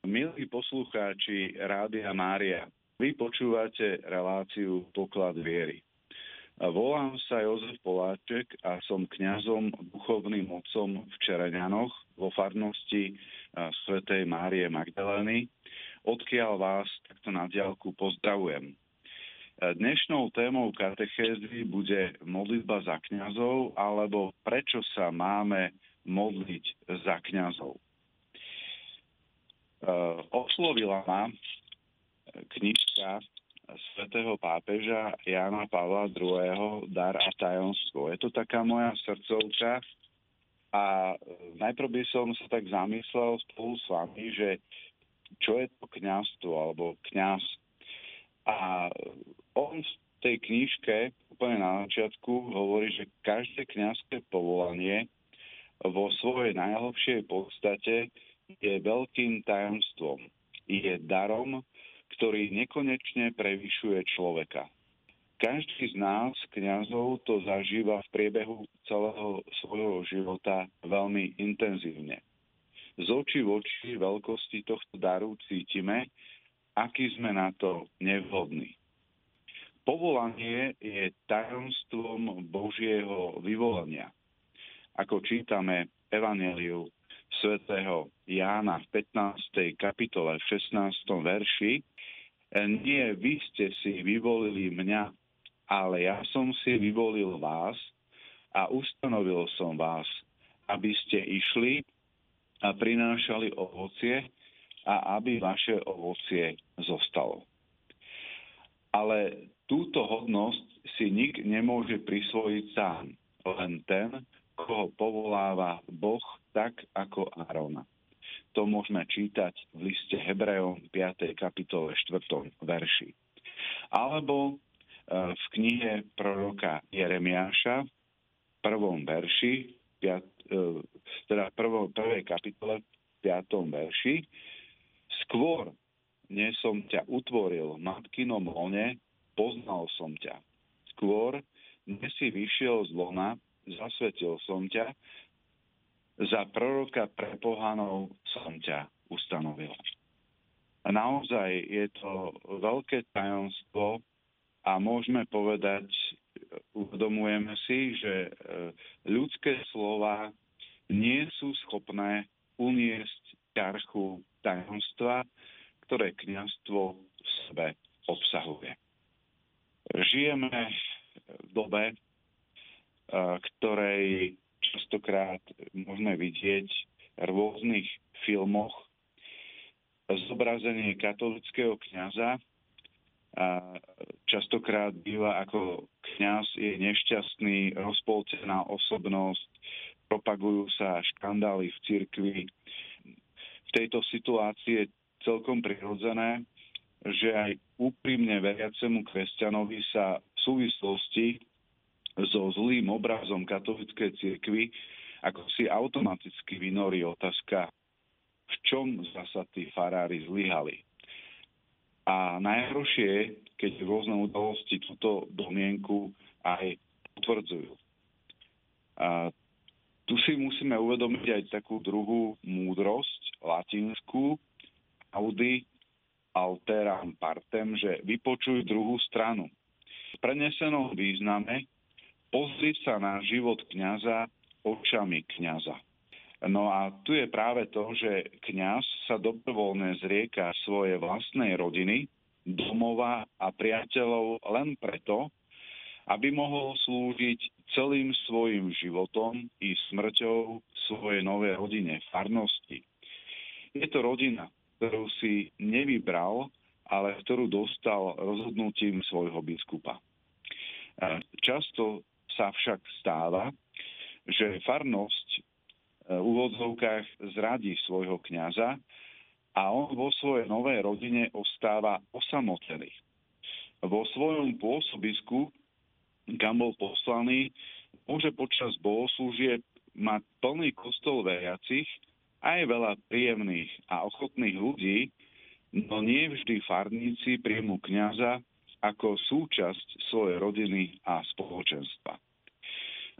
Milí poslucháči Rádia Mária, vy počúvate reláciu Poklad viery. Volám sa Jozef Poláček a som kňazom duchovným mocom v Čereňanoch vo farnosti svätej Márie Magdalény, odkiaľ vás takto na diálku pozdravujem. Dnešnou témou katechézy bude modlitba za kňazov alebo prečo sa máme modliť za kňazov. E, oslovila ma knižka svätého pápeža Jana Pavla II. Dar a tajomstvo. Je to taká moja srdcovka a najprv by som sa tak zamyslel spolu s vami, že čo je to kňazstvo alebo kňaz. A on v tej knižke úplne na začiatku hovorí, že každé kňazské povolanie vo svojej najhlbšej podstate je veľkým tajomstvom. Je darom, ktorý nekonečne prevyšuje človeka. Každý z nás, kňazov, to zažíva v priebehu celého svojho života veľmi intenzívne. Z očí v oči veľkosti tohto daru cítime, aký sme na to nevhodní. Povolanie je tajomstvom Božieho vyvolania. Ako čítame Evangeliu svätého Jána v 15. kapitole v 16. verši, nie vy ste si vyvolili mňa, ale ja som si vyvolil vás a ustanovil som vás, aby ste išli a prinášali ovocie a aby vaše ovocie zostalo. Ale túto hodnosť si nik nemôže prisvojiť sám, len ten, koho povoláva Boh tak ako Arona. To môžeme čítať v liste Hebrejom 5. kapitole 4. verši. Alebo e, v knihe proroka Jeremiáša v prvom verši, e, teda prvom, prvej kapitole 5. verši, skôr než som ťa utvoril matkinom lone, poznal som ťa. Skôr, než si vyšiel z lona, zasvetil som ťa, za proroka pre pohanov som ťa ustanovil. A naozaj je to veľké tajomstvo a môžeme povedať, uvedomujeme si, že e, ľudské slova nie sú schopné uniesť ťarchu tajomstva, ktoré kniazstvo v sebe obsahuje. Žijeme v dobe, ktorej častokrát môžeme vidieť v rôznych filmoch zobrazenie katolického kniaza. A častokrát býva ako kňaz je nešťastný, rozpolcená osobnosť, propagujú sa škandály v cirkvi. V tejto situácii je celkom prirodzené, že aj úprimne veriacemu kresťanovi sa v súvislosti so zlým obrazom katolíckej cirkvi, ako si automaticky vynorí otázka, v čom zasa tí farári zlyhali. A najhoršie je, keď rôzne udalosti túto domienku aj potvrdzujú. A tu si musíme uvedomiť aj takú druhú múdrosť, latinskú, audi alteram partem, že vypočuj druhú stranu. V prenesenom význame pozrieť sa na život kňaza očami kňaza. No a tu je práve to, že kňaz sa dobrovoľne zrieka svoje vlastnej rodiny, domova a priateľov len preto, aby mohol slúžiť celým svojim životom i smrťou svojej novej rodine, farnosti. Je to rodina, ktorú si nevybral, ale ktorú dostal rozhodnutím svojho biskupa. Často sa však stáva, že farnosť e, v úvodzovkách zradí svojho kňaza a on vo svojej novej rodine ostáva osamotený. Vo svojom pôsobisku, kam bol poslaný, môže počas bohoslúžieb mať plný kostol veriacich, aj veľa príjemných a ochotných ľudí, no nie vždy farníci príjmu kňaza ako súčasť svojej rodiny a spoločenstva.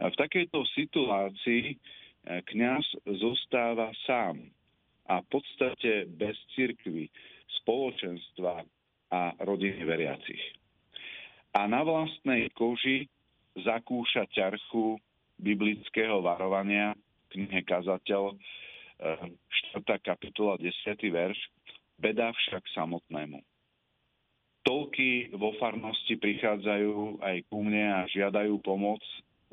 V takejto situácii e, kňaz zostáva sám a v podstate bez cirkvy, spoločenstva a rodiny veriacich. A na vlastnej koži zakúša ťarchu biblického varovania knihe Kazateľ 4. Eh, kapitola 10. verš Beda však samotnému. Toľky vo farnosti prichádzajú aj ku mne a žiadajú pomoc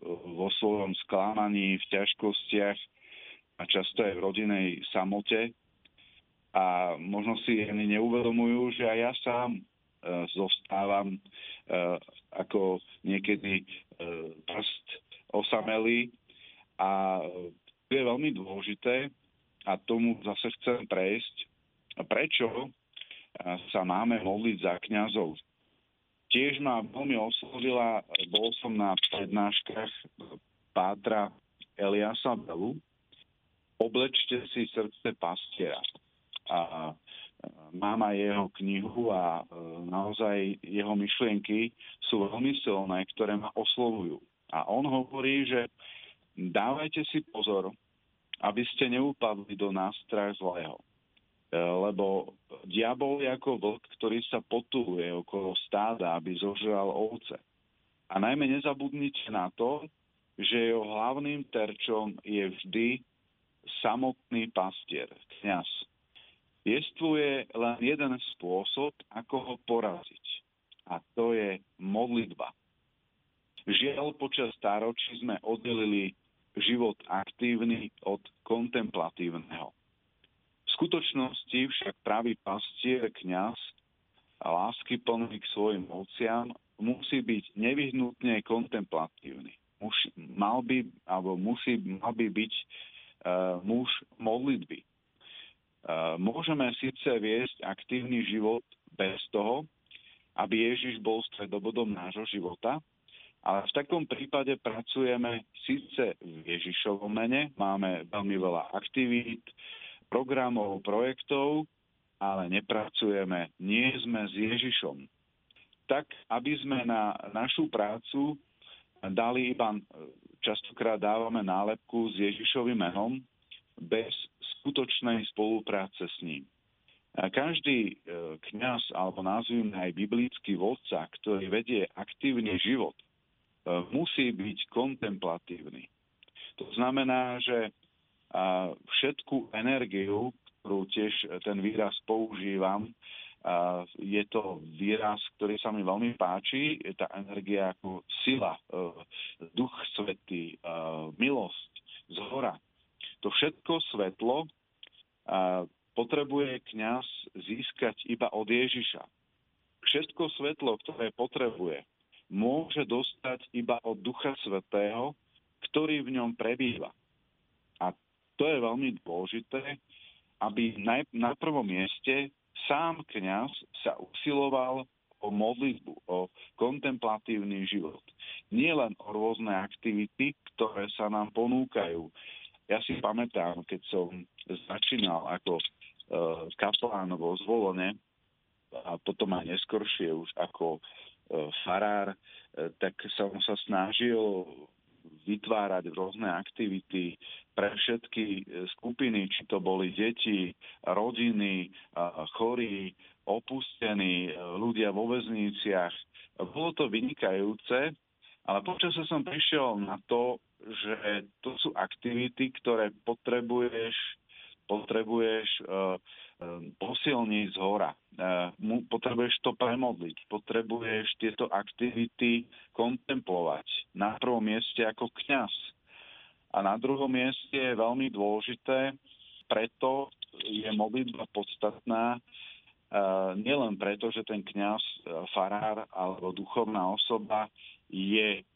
vo svojom sklamaní, v ťažkostiach a často aj v rodinej samote. A možno si ani neuvedomujú, že aj ja sám e, zostávam e, ako niekedy e, prst osamelý a to je veľmi dôležité a tomu zase chcem prejsť. Prečo sa máme modliť za kňazov? Tiež ma veľmi oslovila, bol som na prednáškach Pátra Eliasa Belu, oblečte si srdce pastiera. A mám aj jeho knihu a e, naozaj jeho myšlienky sú veľmi silné, ktoré ma oslovujú. A on hovorí, že dávajte si pozor, aby ste neupadli do nástroja zlého. E, lebo diabol je ako vlk, ktorý sa potuluje okolo stáda, aby zožral ovce. A najmä nezabudnite na to, že jeho hlavným terčom je vždy samotný pastier, kniaz. Jestvuje len jeden spôsob, ako ho poraziť. A to je modlitba. Žiaľ, počas stáročí sme oddelili život aktívny od kontemplatívneho. Skutočnosti však pravý pastier, kňaz a lásky plný k svojim ovciam musí byť nevyhnutne kontemplatívny. Muž, mal by, alebo musí, mal by byť uh, muž modlitby. Uh, môžeme síce viesť aktívny život bez toho, aby Ježiš bol stredobodom nášho života, ale v takom prípade pracujeme síce v Ježišovom mene, máme veľmi veľa aktivít, programov, projektov, ale nepracujeme, nie sme s Ježišom. Tak, aby sme na našu prácu dali iba častokrát dávame nálepku s Ježišovým menom bez skutočnej spolupráce s ním. A každý e, kňaz, alebo nazvime aj biblický vodca, ktorý vedie aktívny život, e, musí byť kontemplatívny. To znamená, že všetku energiu, ktorú tiež ten výraz používam, je to výraz, ktorý sa mi veľmi páči. Je tá energia ako sila, e, duch svetý, e, milosť z hora. To všetko svetlo potrebuje kňaz získať iba od Ježiša. Všetko svetlo, ktoré potrebuje, môže dostať iba od Ducha Svetého, ktorý v ňom prebýva. To je veľmi dôležité, aby na prvom mieste sám kňaz sa usiloval o modlitbu, o kontemplatívny život. Nie len o rôzne aktivity, ktoré sa nám ponúkajú. Ja si pamätám, keď som začínal ako e, kaplán vo zvolenie a potom aj neskoršie už ako e, farár, e, tak som sa snažil vytvárať rôzne aktivity pre všetky e, skupiny, či to boli deti, rodiny, chorí, opustení, e, ľudia vo väzniciach. Bolo to vynikajúce, ale počasie som prišiel na to, že to sú aktivity, ktoré potrebuješ, potrebuješ uh, posilniť z hora. Potrebuješ to premodliť, potrebuješ tieto aktivity kontemplovať. Na prvom mieste ako kňaz. A na druhom mieste je veľmi dôležité, preto je modlitba podstatná, nielen preto, že ten kňaz, farár alebo duchovná osoba je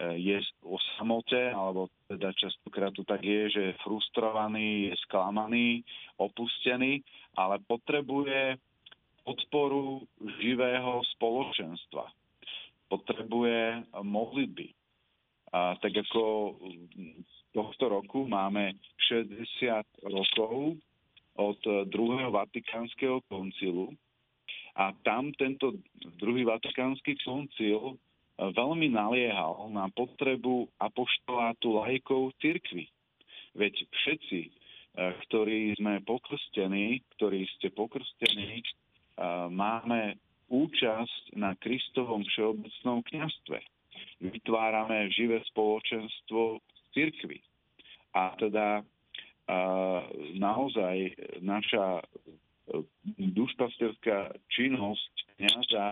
je o samote, alebo teda častokrát to tak je, že je frustrovaný, je sklamaný, opustený, ale potrebuje podporu živého spoločenstva. Potrebuje modlitby. A tak ako tohto roku máme 60 rokov od druhého Vatikánskeho koncilu a tam tento druhý Vatikánsky koncil veľmi naliehal na potrebu apoštolátu lajkov cirkvy. Veď všetci ktorí sme pokrstení, ktorí ste pokrstení, máme účasť na Kristovom všeobecnom kniastve. Vytvárame živé spoločenstvo cirkvi. A teda naozaj naša dušpastierská činnosť kniaza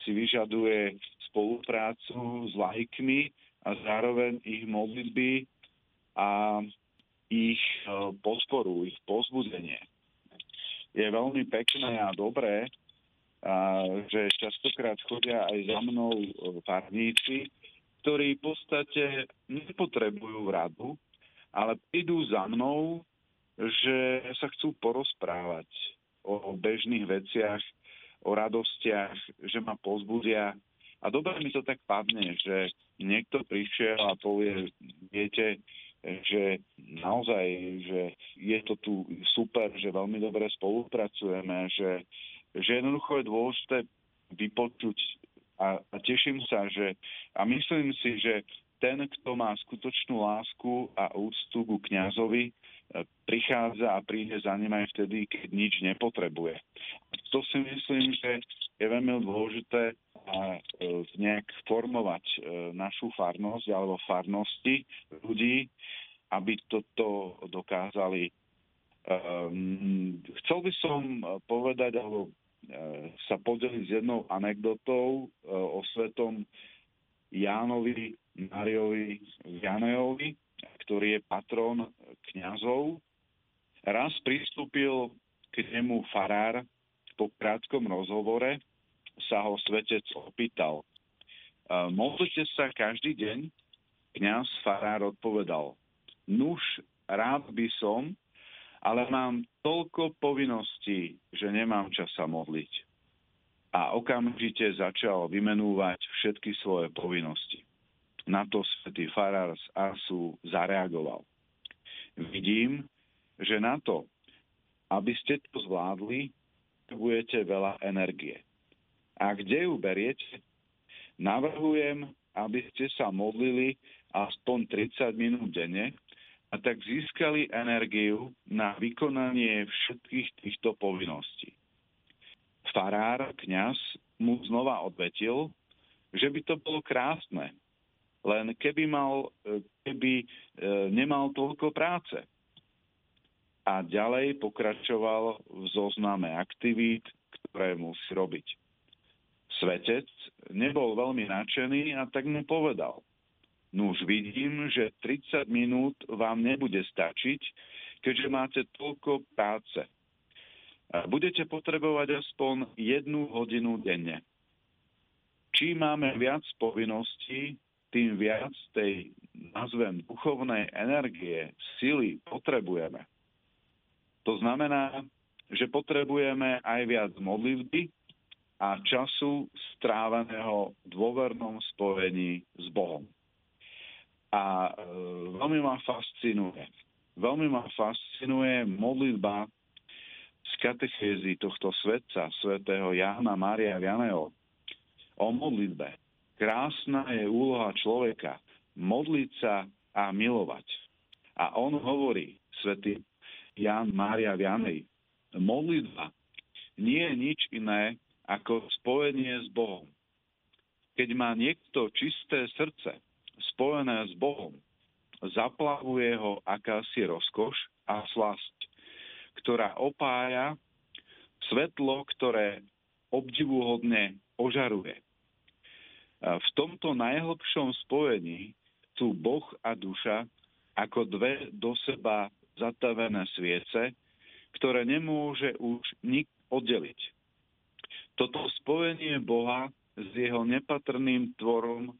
si vyžaduje spoluprácu s lajkmi a zároveň ich modlitby a ich e, podporu, ich pozbudenie. Je veľmi pekné a dobré, že častokrát chodia aj za mnou e, párníci, ktorí v podstate nepotrebujú radu, ale prídu za mnou, že sa chcú porozprávať o bežných veciach, o radostiach, že ma pozbudia. A dobre mi to tak padne, že niekto prišiel a povie, viete, že naozaj, že je to tu super, že veľmi dobre spolupracujeme, že, že jednoducho je dôležité vypočuť a, a teším sa, že a myslím si, že ten, kto má skutočnú lásku a úctu ku kňazovi, prichádza a príde za ním aj vtedy, keď nič nepotrebuje. To si myslím, že je veľmi dôležité a e, nejak formovať e, našu farnosť alebo farnosti ľudí, aby toto dokázali. Ehm, chcel by som povedať alebo e, sa podeliť s jednou anekdotou o svetom Jánovi Mariovi Janejovi, ktorý je patron kňazov. Raz pristúpil k nemu farár po krátkom rozhovore, sa ho svetec opýtal. Modlite sa každý deň? Kňaz farár odpovedal. Nuž, rád by som, ale mám toľko povinností, že nemám čas sa modliť. A okamžite začal vymenúvať všetky svoje povinnosti. Na to svätý Farár z Arsu zareagoval. Vidím, že na to, aby ste to zvládli, potrebujete veľa energie. A kde ju beriete? Navrhujem, aby ste sa modlili aspoň 30 minút denne a tak získali energiu na vykonanie všetkých týchto povinností. Farár, kňaz, mu znova odvetil, že by to bolo krásne, len keby, mal, e, keby e, nemal toľko práce. A ďalej pokračoval v zozname aktivít, ktoré musí robiť. Svetec nebol veľmi nadšený a tak mu povedal. No už vidím, že 30 minút vám nebude stačiť, keďže máte toľko práce. Budete potrebovať aspoň jednu hodinu denne. Čím máme viac povinností, tým viac tej, nazvem, duchovnej energie, sily potrebujeme. To znamená, že potrebujeme aj viac modlitby a času stráveného v dôvernom spojení s Bohom. A e, veľmi ma fascinuje. Veľmi ma fascinuje modlitba z katechézy tohto svetca, svetého Jána Mária Vianeho, o modlitbe krásna je úloha človeka modliť sa a milovať. A on hovorí, svätý Jan Mária Vianej, modlitba nie je nič iné ako spojenie s Bohom. Keď má niekto čisté srdce, spojené s Bohom, zaplavuje ho akási rozkoš a slasť, ktorá opája svetlo, ktoré obdivuhodne ožaruje. V tomto najhlbšom spojení sú Boh a duša ako dve do seba zatavené sviece, ktoré nemôže už nik oddeliť. Toto spojenie Boha s jeho nepatrným tvorom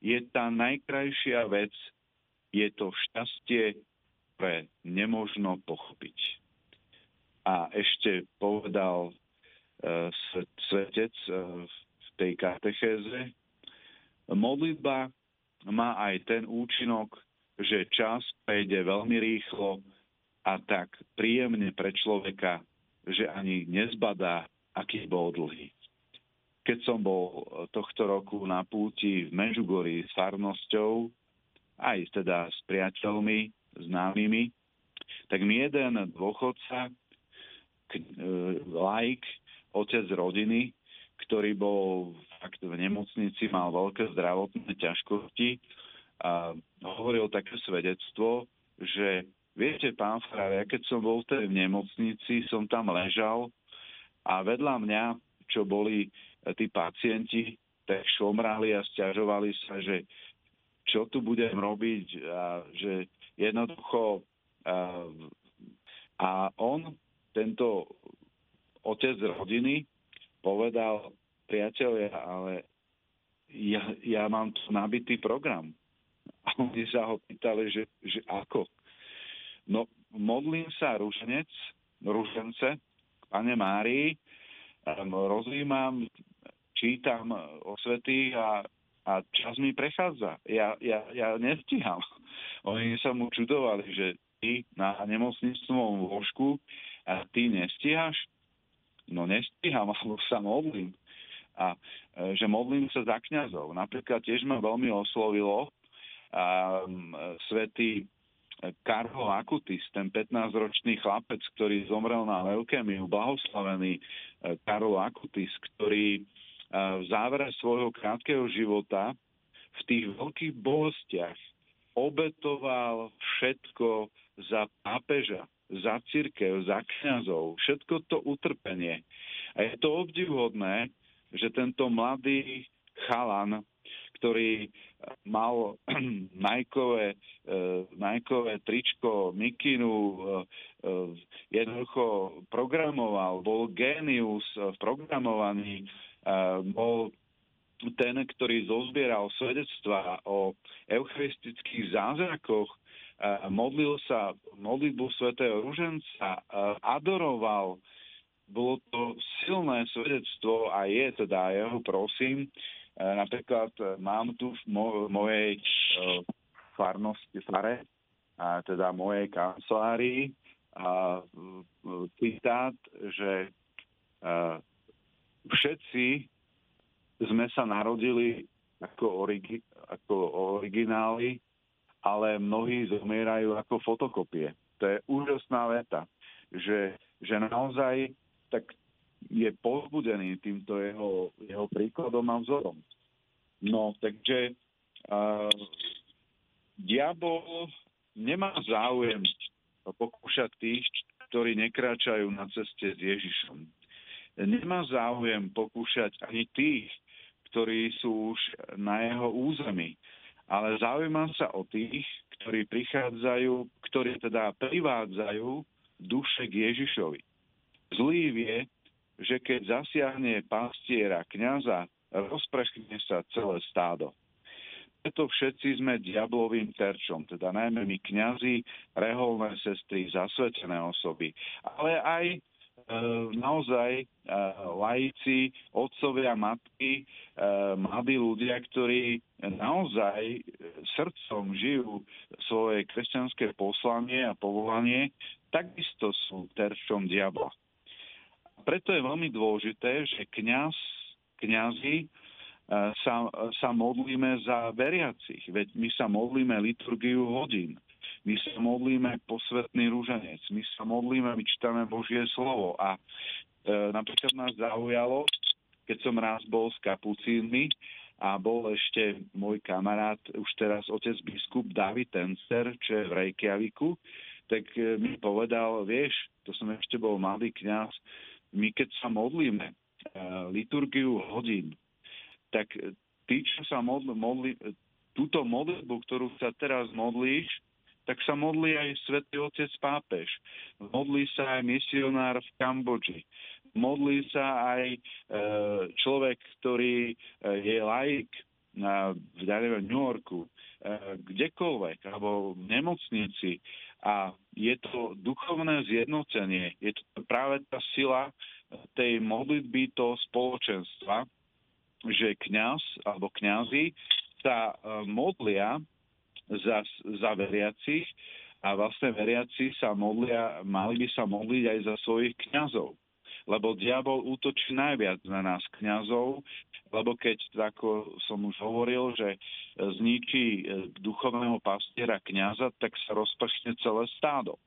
je tá najkrajšia vec, je to šťastie, ktoré nemožno pochopiť. A ešte povedal uh, svetec uh, v tej katechéze, Modlitba má aj ten účinok, že čas prejde veľmi rýchlo a tak príjemne pre človeka, že ani nezbadá, aký bol dlhý. Keď som bol tohto roku na púti v Mežugorí s farnosťou, aj teda s priateľmi, známymi, tak mi jeden dôchodca, laik, otec rodiny, ktorý bol fakt v nemocnici, mal veľké zdravotné ťažkosti a hovoril také svedectvo, že viete, pán Frar, ja keď som bol v nemocnici, som tam ležal a vedľa mňa, čo boli tí pacienti, tak šomrali a stiažovali sa, že čo tu budem robiť a že jednoducho a, a on, tento otec rodiny, povedal, priateľia, ale ja, ja mám tu nabitý program. A oni sa ho pýtali, že, že ako? No, modlím sa ruženec, ružence, pane Márii, rozvímam, čítam osvety a, a čas mi prechádza. Ja, ja, ja nestíham. Oni sa mu čudovali, že ty na nemocnictvom lôžku a ty nestíhaš? no nestíham, alebo sa modlím. A e, že modlím sa za kňazov. Napríklad tiež ma veľmi oslovilo a, svetý Karho Akutis, ten 15-ročný chlapec, ktorý zomrel na leukémiu, blahoslavený e, Karol Akutis, ktorý e, v závere svojho krátkeho života v tých veľkých bolestiach obetoval všetko za pápeža za církev, za kňazov, všetko to utrpenie. A je to obdivhodné, že tento mladý chalan, ktorý mal najkové, najkové tričko, mikinu, jednoducho programoval, bol génius programovaný, bol ten, ktorý zozbieral svedectva o eucharistických zázrakoch, modlil sa modlitbu svätého Ruženca, adoroval. Bolo to silné svedectvo a je teda, ja ho prosím, napríklad mám tu v mojej farnosti, fare, teda mojej kancelárii a citát, že všetci sme sa narodili ako, origi, ako origináli ale mnohí zomierajú ako fotokopie. To je úžasná veta, že, že naozaj tak je pozbudený týmto jeho, jeho príkladom a vzorom. No, takže uh, diabol nemá záujem pokúšať tých, ktorí nekráčajú na ceste s Ježišom. Nemá záujem pokúšať ani tých, ktorí sú už na jeho území ale zaujímam sa o tých, ktorí prichádzajú, ktorí teda privádzajú duše k Ježišovi. Zlý vie, že keď zasiahne pastiera, kniaza, rozprechne sa celé stádo. Preto všetci sme diablovým terčom, teda najmä my kňazi, reholné sestry, zasvetené osoby, ale aj E, naozaj e, laici, otcovia, matky, e, mladí ľudia, ktorí naozaj srdcom žijú svoje kresťanské poslanie a povolanie, takisto sú terčom diabla. Preto je veľmi dôležité, že kňaz, kňazi sa, sa modlíme za veriacich, veď my sa modlíme liturgiu hodín. My sa modlíme posvetný rúženec, my sa modlíme, my čítame Božie slovo. A e, napríklad nás zaujalo, keď som raz bol s kapucínmi a bol ešte môj kamarát, už teraz otec biskup David Tencer, čo je v Reykjaviku, tak e, mi povedal, vieš, to som ešte bol mladý kňaz, my keď sa modlíme e, liturgiu hodín, tak ty, čo sa modli, modli túto modlitbu, ktorú sa teraz modlíš, tak sa modlí aj svätý Otec pápež. Modlí sa aj misionár v Kambodži. Modlí sa aj e, človek, ktorý e, je laik na, v New Yorku, e, kdekoľvek, alebo v nemocnici. A je to duchovné zjednocenie. Je to práve tá sila tej modlitby toho spoločenstva, že kňaz alebo kňazi sa modlia za, za veriacich a vlastne veriaci sa modlia, mali by sa modliť aj za svojich kňazov. Lebo diabol útočí najviac na nás kňazov, lebo keď, ako som už hovoril, že zničí e, duchovného pastiera kňaza, tak sa rozprchne celé stádo.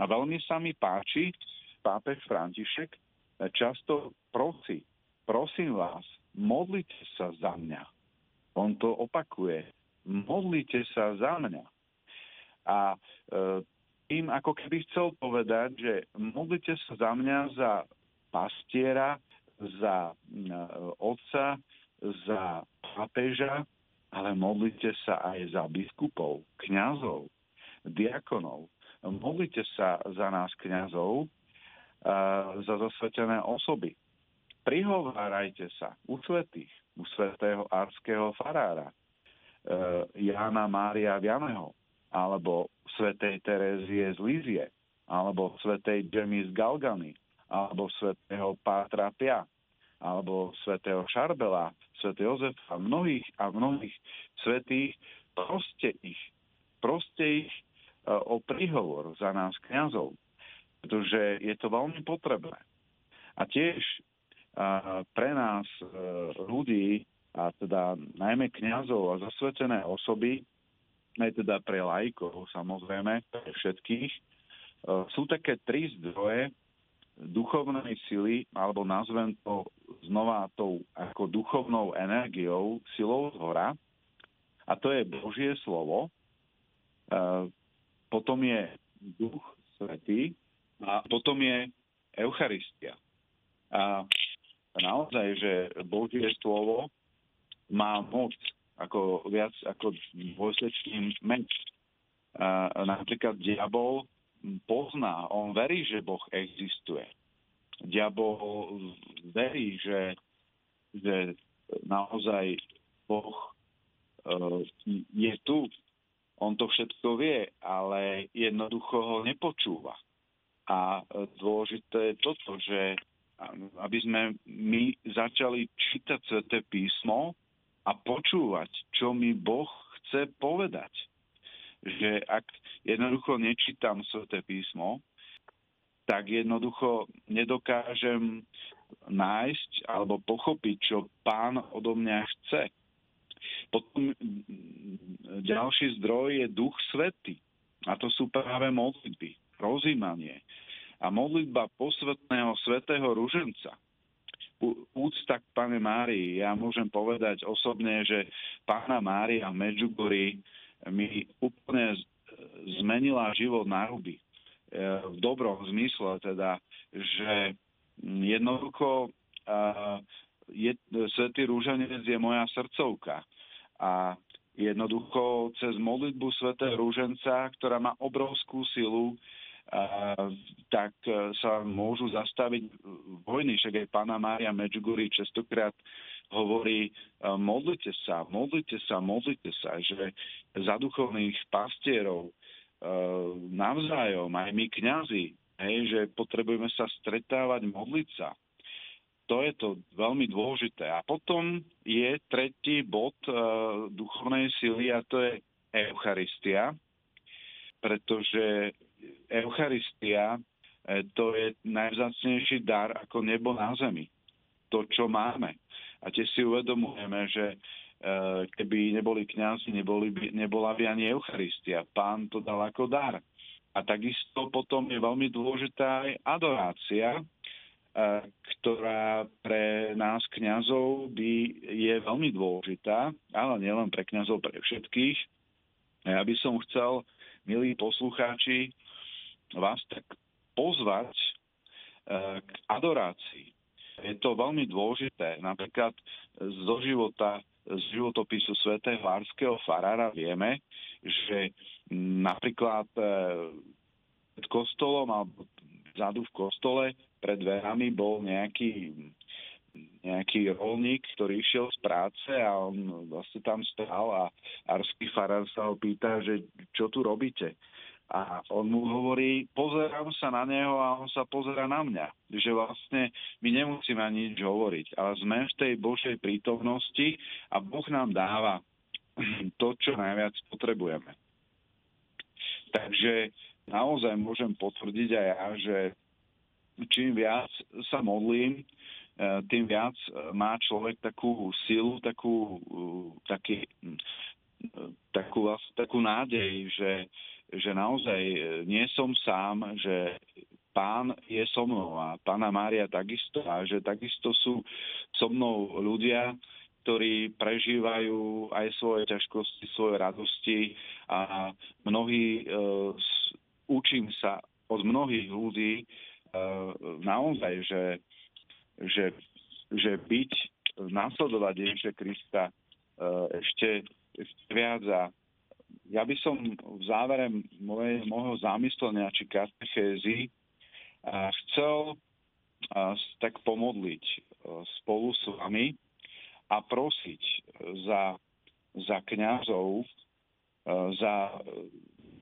A veľmi sa mi páči, pápež František často prosí, prosím vás, modlite sa za mňa. On to opakuje. Modlite sa za mňa. A e, tým ako keby chcel povedať, že modlite sa za mňa, za pastiera, za otca, za pápeža, ale modlite sa aj za biskupov, kňazov, diakonov. Modlite sa za nás kňazov, za zasvetené osoby. Prihovárajte sa u svetých, u svetého arského farára, e, Jana Mária Vianeho, alebo svetej Terézie z Lízie, alebo svetej James Galgany, alebo svetého Pátra Pia, alebo svetého Šarbela, svetého Jozefa, mnohých a mnohých svetých, proste ich, proste ich e, o príhovor za nás kňazov, pretože je to veľmi potrebné. A tiež a pre nás e, ľudí, a teda najmä kňazov a zasvetené osoby, aj teda pre lajkov samozrejme, pre všetkých, e, sú také tri zdroje duchovnej sily, alebo nazvem to znova tou ako duchovnou energiou, silou z hora. A to je Božie slovo, e, potom je duch svetý, a potom je Eucharistia. A naozaj, že Božie slovo má moc ako viac ako dvojsečný meč. A napríklad diabol pozná, on verí, že Boh existuje. Diabol verí, že, že naozaj Boh uh, je tu. On to všetko vie, ale jednoducho ho nepočúva. A e, dôležité je toto, že aby sme my začali čítať Sveté písmo a počúvať, čo mi Boh chce povedať. Že ak jednoducho nečítam Sveté písmo, tak jednoducho nedokážem nájsť alebo pochopiť, čo pán odo mňa chce. Potom ďalší zdroj je Duch Svety. A to sú práve modlitby rozímanie a modlitba posvetného svetého ruženca, úcta k Pane Márii. Ja môžem povedať osobne, že Pána Mária v Medžugorí mi úplne zmenila život na ruby. E, v dobrom zmysle teda, že jednoducho je, Svetý Rúženec je moja srdcovka. A jednoducho cez modlitbu Svetého Rúženca, ktorá má obrovskú silu, tak sa môžu zastaviť vojny. Však aj pána Mária Medžugorí častokrát hovorí, e, modlite sa, modlite sa, modlite sa, že za duchovných pastierov e, navzájom, aj my kňazi, hej, že potrebujeme sa stretávať, modliť sa. To je to veľmi dôležité. A potom je tretí bod duchovnej sily a to je Eucharistia, pretože Eucharistia e, to je najvzácnejší dar ako nebo na zemi. To, čo máme. A tiež si uvedomujeme, že e, keby neboli kňazi, neboli nebola by ani Eucharistia. Pán to dal ako dar. A takisto potom je veľmi dôležitá aj adorácia, e, ktorá pre nás kňazov by je veľmi dôležitá, ale nielen pre kňazov, pre všetkých. Ja by som chcel, milí poslucháči, vás tak pozvať e, k adorácii. Je to veľmi dôležité. Napríklad zo života, z životopisu svätého Várskeho farára vieme, že napríklad e, pred kostolom alebo vzadu v kostole pred dverami bol nejaký nejaký rolník, ktorý išiel z práce a on vlastne tam stál a arský farár sa ho pýta, že čo tu robíte. A on mu hovorí, pozerám sa na neho a on sa pozera na mňa. Že vlastne my nemusíme ani nič hovoriť, ale sme v tej Božej prítomnosti a Boh nám dáva to, čo najviac potrebujeme. Takže naozaj môžem potvrdiť aj ja, že čím viac sa modlím, e, tým viac má človek takú silu, takú, taký, takú, takú nádej, že že naozaj nie som sám, že pán je so mnou a pána Mária takisto a že takisto sú so mnou ľudia, ktorí prežívajú aj svoje ťažkosti, svoje radosti a mnohí, e, učím sa od mnohých ľudí e, naozaj, že, že, že byť, nasledovať Ježiša Krista e, ešte, ešte viac a ja by som v závere moje, môjho zamyslenia či katechézy chcel tak pomodliť e, spolu s vami a prosiť za, za kňazov, za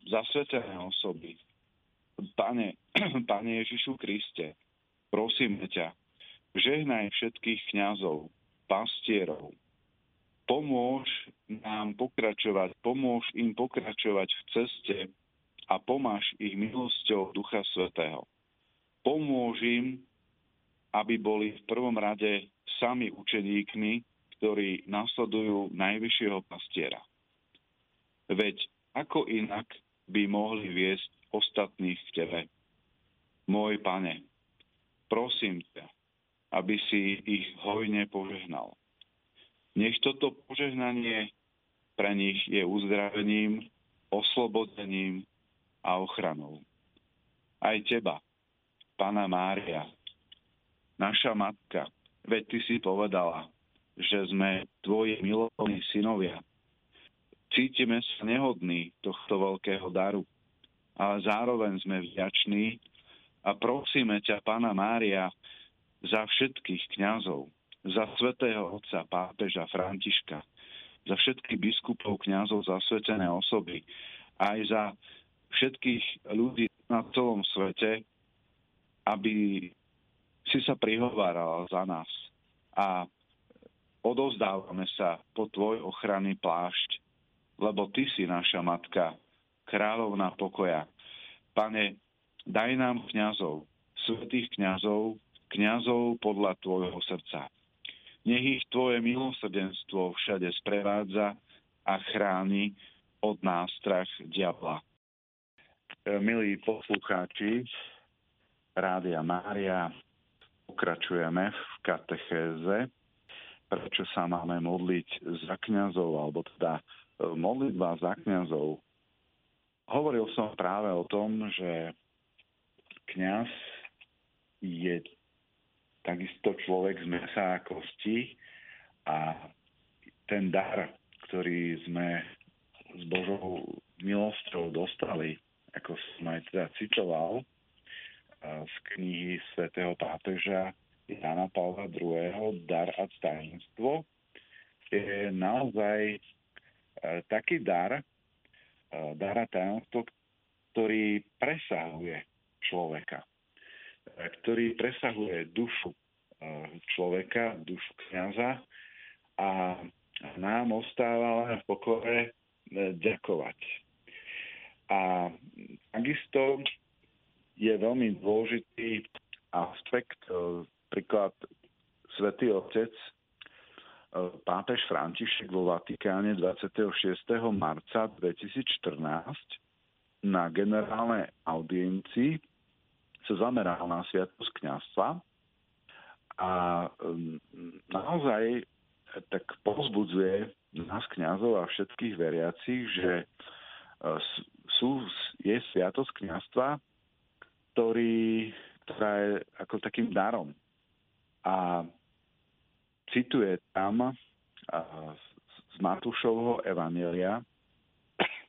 zasvetené osoby. Pane, Pane Ježišu Kriste, prosíme ťa, žehnaj všetkých kňazov, pastierov, pomôž nám pokračovať, pomôž im pokračovať v ceste a pomáš ich milosťou Ducha Svetého pomôžim, aby boli v prvom rade sami učeníkmi, ktorí nasledujú najvyššieho pastiera. Veď ako inak by mohli viesť ostatných k tebe? Môj pane, prosím ťa, aby si ich hojne požehnal. Nech toto požehnanie pre nich je uzdravením, oslobodením a ochranou. Aj teba, Pana Mária, naša matka, veď ty si povedala, že sme tvoji milovní synovia. Cítime sa nehodní tohto veľkého daru, ale zároveň sme vďační a prosíme ťa, Pána Mária, za všetkých kňazov, za svätého otca pápeža Františka, za všetkých biskupov, kňazov, zasvetené osoby, aj za všetkých ľudí na celom svete, aby si sa prihovárala za nás. A odovzdávame sa po tvoj ochranný plášť, lebo ty si naša matka, kráľovná pokoja. Pane, daj nám kňazov, svetých kňazov, kňazov podľa tvojho srdca. Nech ich tvoje milosrdenstvo všade sprevádza a chráni od nástrach diabla. Milí poslucháči, Rádia Mária. Pokračujeme v katechéze, prečo sa máme modliť za kňazov, alebo teda e, modlitba za kňazov. Hovoril som práve o tom, že kňaz je takisto človek z mesa a kosti a ten dar, ktorý sme s Božou milosťou dostali, ako som aj teda citoval, z knihy svätého pápeža Jana Pavla II. Dar a tajemstvo je naozaj taký dar, dar a tajemstvo, ktorý presahuje človeka, ktorý presahuje dušu človeka, dušu kniaza a nám ostáva len v pokore ďakovať. A takisto je veľmi dôležitý aspekt, e, príklad Svetý Otec, e, pápež František vo Vatikáne 26. marca 2014 na generálnej audiencii sa zameral na sviatosť kniazstva a naozaj tak povzbudzuje nás kňazov a všetkých veriacich, že e, sú, je sviatosť kniazstva ktorý, ktorá je ako takým darom. A cituje tam z Matúšovho Evanelia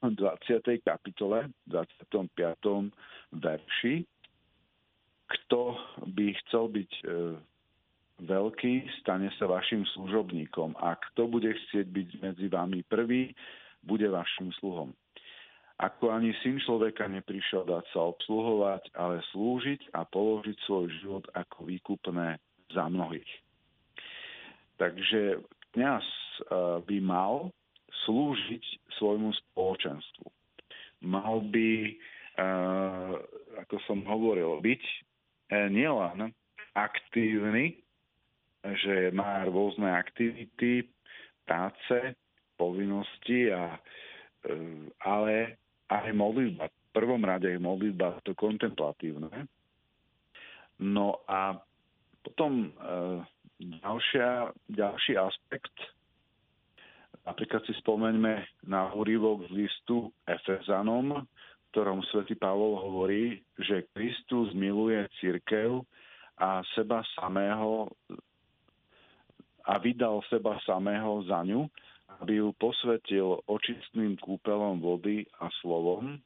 v 20. kapitole, 25. verši, kto by chcel byť e, veľký, stane sa vašim služobníkom a kto bude chcieť byť medzi vami prvý, bude vašim sluhom. Ako ani syn človeka neprišiel dať sa obsluhovať, ale slúžiť a položiť svoj život ako výkupné za mnohých. Takže kniaz e, by mal slúžiť svojmu spoločenstvu. Mal by, e, ako som hovoril, byť nielen aktívny, že má rôzne aktivity, práce, povinnosti, a, ale aj modlitba. V prvom rade je modlitba to kontemplatívne. No a potom e, ďalšia, ďalší aspekt, napríklad si spomeňme na úrivok z listu Efezanom, ktorom svätý Pavol hovorí, že Kristus miluje církev a seba samého a vydal seba samého za ňu, aby ju posvetil očistným kúpelom vody a slovom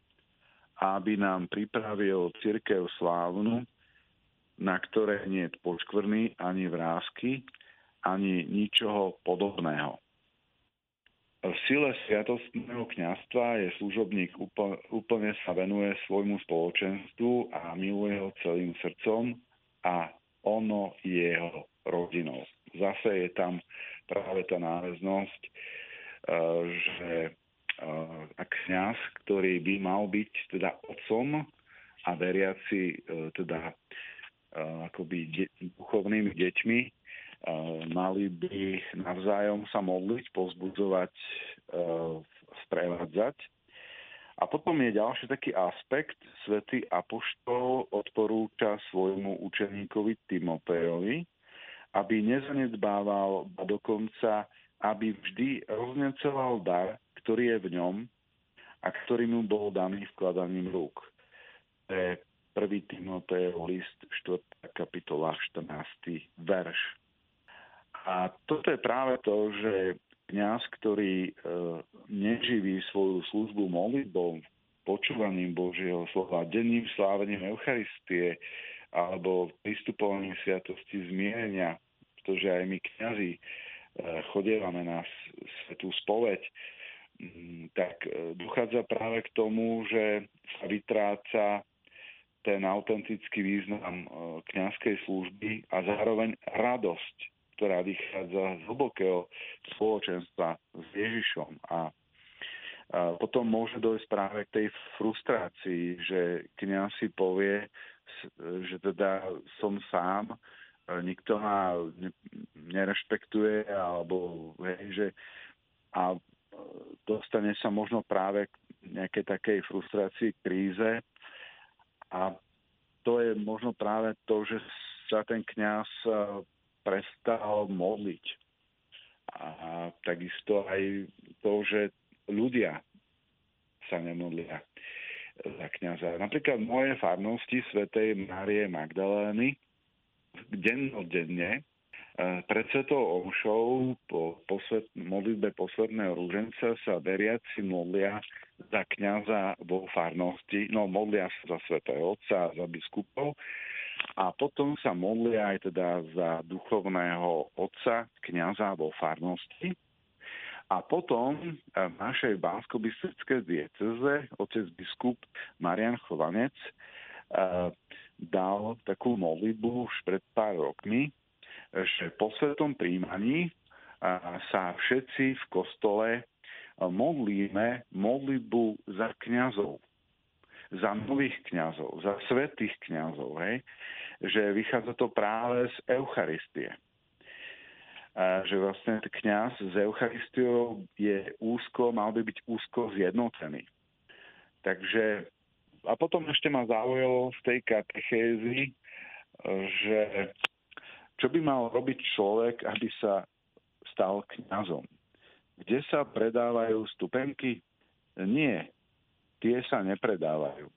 aby nám pripravil církev slávnu, na ktoré nie je počkvrný ani vrázky, ani ničoho podobného. V sile sviatostného kňastva je služobník úplne sa venuje svojmu spoločenstvu a miluje ho celým srdcom a ono je jeho rodinou. Zase je tam práve tá náväznosť, eh, že ak kňaz, ktorý by mal byť teda otcom a veriaci eh, teda akoby duchovnými deťmi, mali by navzájom sa modliť, pozbudzovať, sprevádzať. A potom je ďalší taký aspekt. Svetý Apoštol odporúča svojmu učeníkovi Timotejovi, aby nezanedbával, a dokonca aby vždy rozneceval dar, ktorý je v ňom a ktorý mu bol daný vkladaním rúk. To je 1. Timotejov list, 4. kapitola, 14. verš. A toto je práve to, že kňaz, ktorý e, neživí svoju službu modlitbou, počúvaním Božieho slova, denným slávením Eucharistie alebo pristupovaním sviatosti zmierenia, pretože aj my kňazi e, chodievame na svetú spoveď, tak e, dochádza práve k tomu, že sa vytráca ten autentický význam e, kňazskej služby a zároveň radosť, ktorá vychádza z hlbokého spoločenstva s Ježišom. A potom môže dojsť práve k tej frustrácii, že kňaz si povie, že teda som sám, nikto ma nerešpektuje, alebo hej, že a dostane sa možno práve k nejakej takej frustrácii, kríze, a to je možno práve to, že sa ten kňaz prestal modliť. A takisto aj to, že ľudia sa nemodlia za kniaza. Napríklad moje farnosti svätej Márie Magdalény dennodenne e, pred svetou omšou po posvet, modlitbe posledného rúženca sa veriaci modlia za kniaza vo farnosti, no modlia sa za svätého Otca, za biskupov a potom sa modlia aj teda za duchovného otca, kniaza vo farnosti. A potom v našej bansko dieceze otec biskup Marian Chovanec eh, dal takú modlitbu už pred pár rokmi, že po svetom príjmaní eh, sa všetci v kostole modlíme modlitbu za kňazov, za nových kňazov, za svetých kňazov, hej? že vychádza to práve z Eucharistie. A že vlastne kňaz s Eucharistiou je úzko, mal by byť úzko zjednotený. Takže a potom ešte ma zaujalo z tej katechézy, že čo by mal robiť človek, aby sa stal kňazom kde sa predávajú stupenky? Nie, tie sa nepredávajú.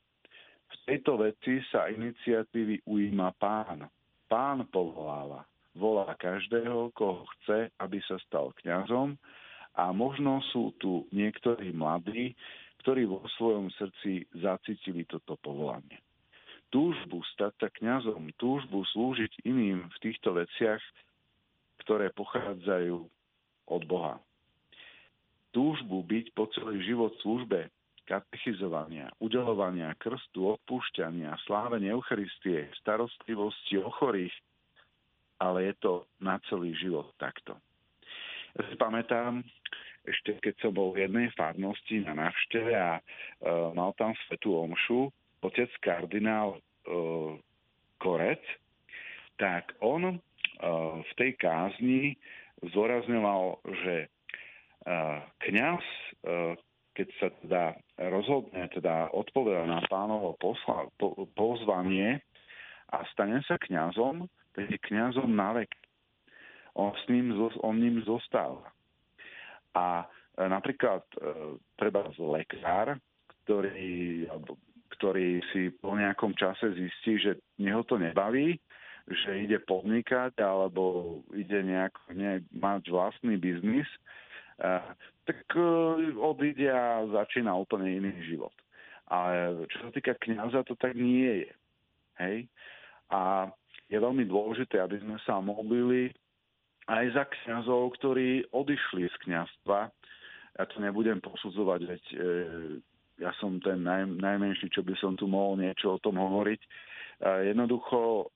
V tejto veci sa iniciatívy ujíma pán. Pán povoláva. Volá každého, koho chce, aby sa stal kňazom a možno sú tu niektorí mladí, ktorí vo svojom srdci zacítili toto povolanie. Túžbu stať sa kňazom, túžbu slúžiť iným v týchto veciach, ktoré pochádzajú od Boha túžbu byť po celý život v službe, katechizovania, udelovania krstu, odpúšťania, slávenia Eucharistie, starostlivosti o chorých, ale je to na celý život takto. Ja si pamätám, ešte keď som bol v jednej farnosti na návšteve a e, mal tam svetú omšu, otec kardinál e, Korec, tak on e, v tej kázni zdôrazňoval, že kňaz, keď sa teda rozhodne, teda odpoveda na pánovo posla, po, pozvanie a stane sa kňazom, tak je kňazom na vek. On s ním, on ním zostáva. A e, napríklad e, treba z lekár, ktorý, ktorý si po nejakom čase zistí, že neho to nebaví, že ide podnikať alebo ide nejak, nejak mať vlastný biznis, tak e, odíde a začína úplne iný život. Ale čo sa týka kniaza, to tak nie je. Hej? A je veľmi dôležité, aby sme sa modlili aj za kňazov, ktorí odišli z kňazstva. Ja to nebudem posudzovať, veď e, ja som ten naj, najmenší, čo by som tu mohol niečo o tom hovoriť. E, jednoducho e,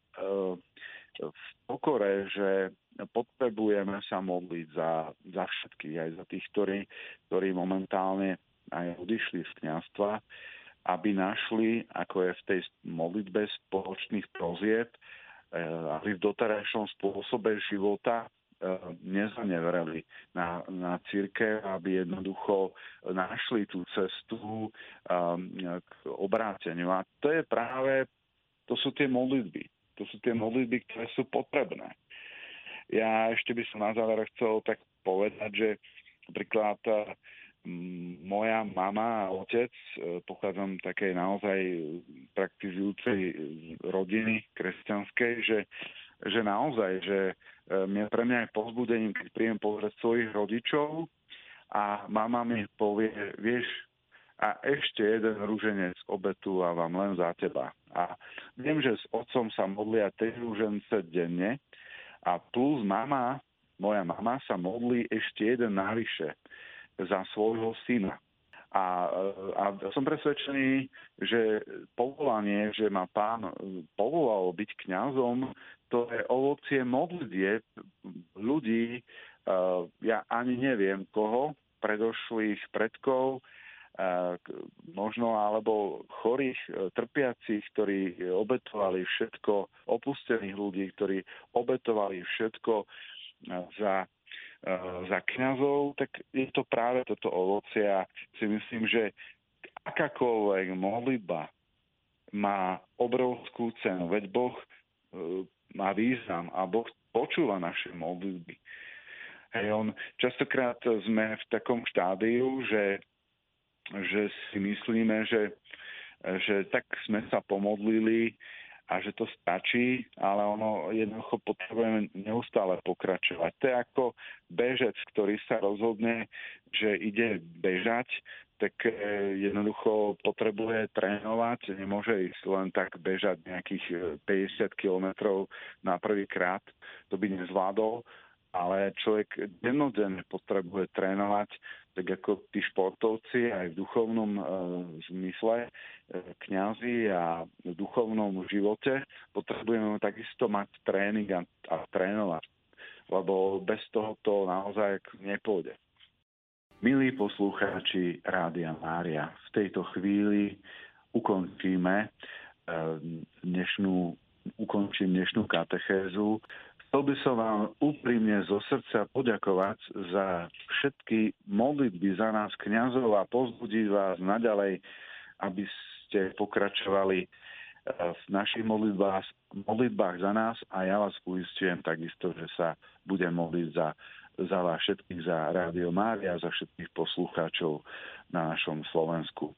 v pokore, že potrebujeme sa modliť za, za všetkých, aj za tých, ktorí, ktorí momentálne aj odišli z kniazstva, aby našli, ako je v tej modlitbe spoločných prozieb, e, aby v doterajšom spôsobe života e, nezanevreli na, na církev, aby jednoducho našli tú cestu e, k obráteniu. A to je práve, to sú tie modlitby. To sú tie modlitby, ktoré sú potrebné. Ja ešte by som na záver chcel tak povedať, že napríklad moja mama a otec, e, pochádzam takej naozaj praktizujúcej rodiny kresťanskej, že, že naozaj, že e, mňa, pre mňa je povzbudením, keď príjem pozrieť svojich rodičov a mama mi povie, vieš, a ešte jeden rúženec obetu a vám len za teba. A viem, že s otcom sa modlia tri rúžence denne a plus mama, moja mama sa modlí ešte jeden navyše za svojho syna. A, a som presvedčený, že povolanie, že ma pán povolal byť kňazom, to je ovocie modlitie ľudí, ja ani neviem koho, predošlých predkov, možno alebo chorých, trpiacich, ktorí obetovali všetko, opustených ľudí, ktorí obetovali všetko za Eh, za kňazov, tak je to práve toto ovocie a si myslím, že akákoľvek modlitba má obrovskú cenu, veď Boh má význam a Boh počúva naše modlitby. Hej, on, častokrát sme v takom štádiu, že, že si myslíme, že, že tak sme sa pomodlili, a že to stačí, ale ono jednoducho potrebujeme neustále pokračovať. To je ako bežec, ktorý sa rozhodne, že ide bežať, tak e, jednoducho potrebuje trénovať, nemôže ísť len tak bežať nejakých 50 e, kilometrov na prvý krát, to by nezvládol, ale človek dennodenne potrebuje trénovať tak ako tí športovci aj v duchovnom e, zmysle, e, kňazi a v duchovnom živote potrebujeme takisto mať tréning a, a trénovať, lebo bez toho to naozaj nepôjde. Milí poslucháči Rádia Mária, v tejto chvíli ukončíme e, dnešnú, ukončím dnešnú katechézu Chcel by som vám úprimne zo srdca poďakovať za všetky modlitby za nás kňazov a pozbudiť vás naďalej, aby ste pokračovali eh, v našich modlitbách, modlitbách za nás a ja vás uistujem takisto, že sa budem modliť za, za vás všetkých, za Rádio Mária, za všetkých poslucháčov na našom Slovensku.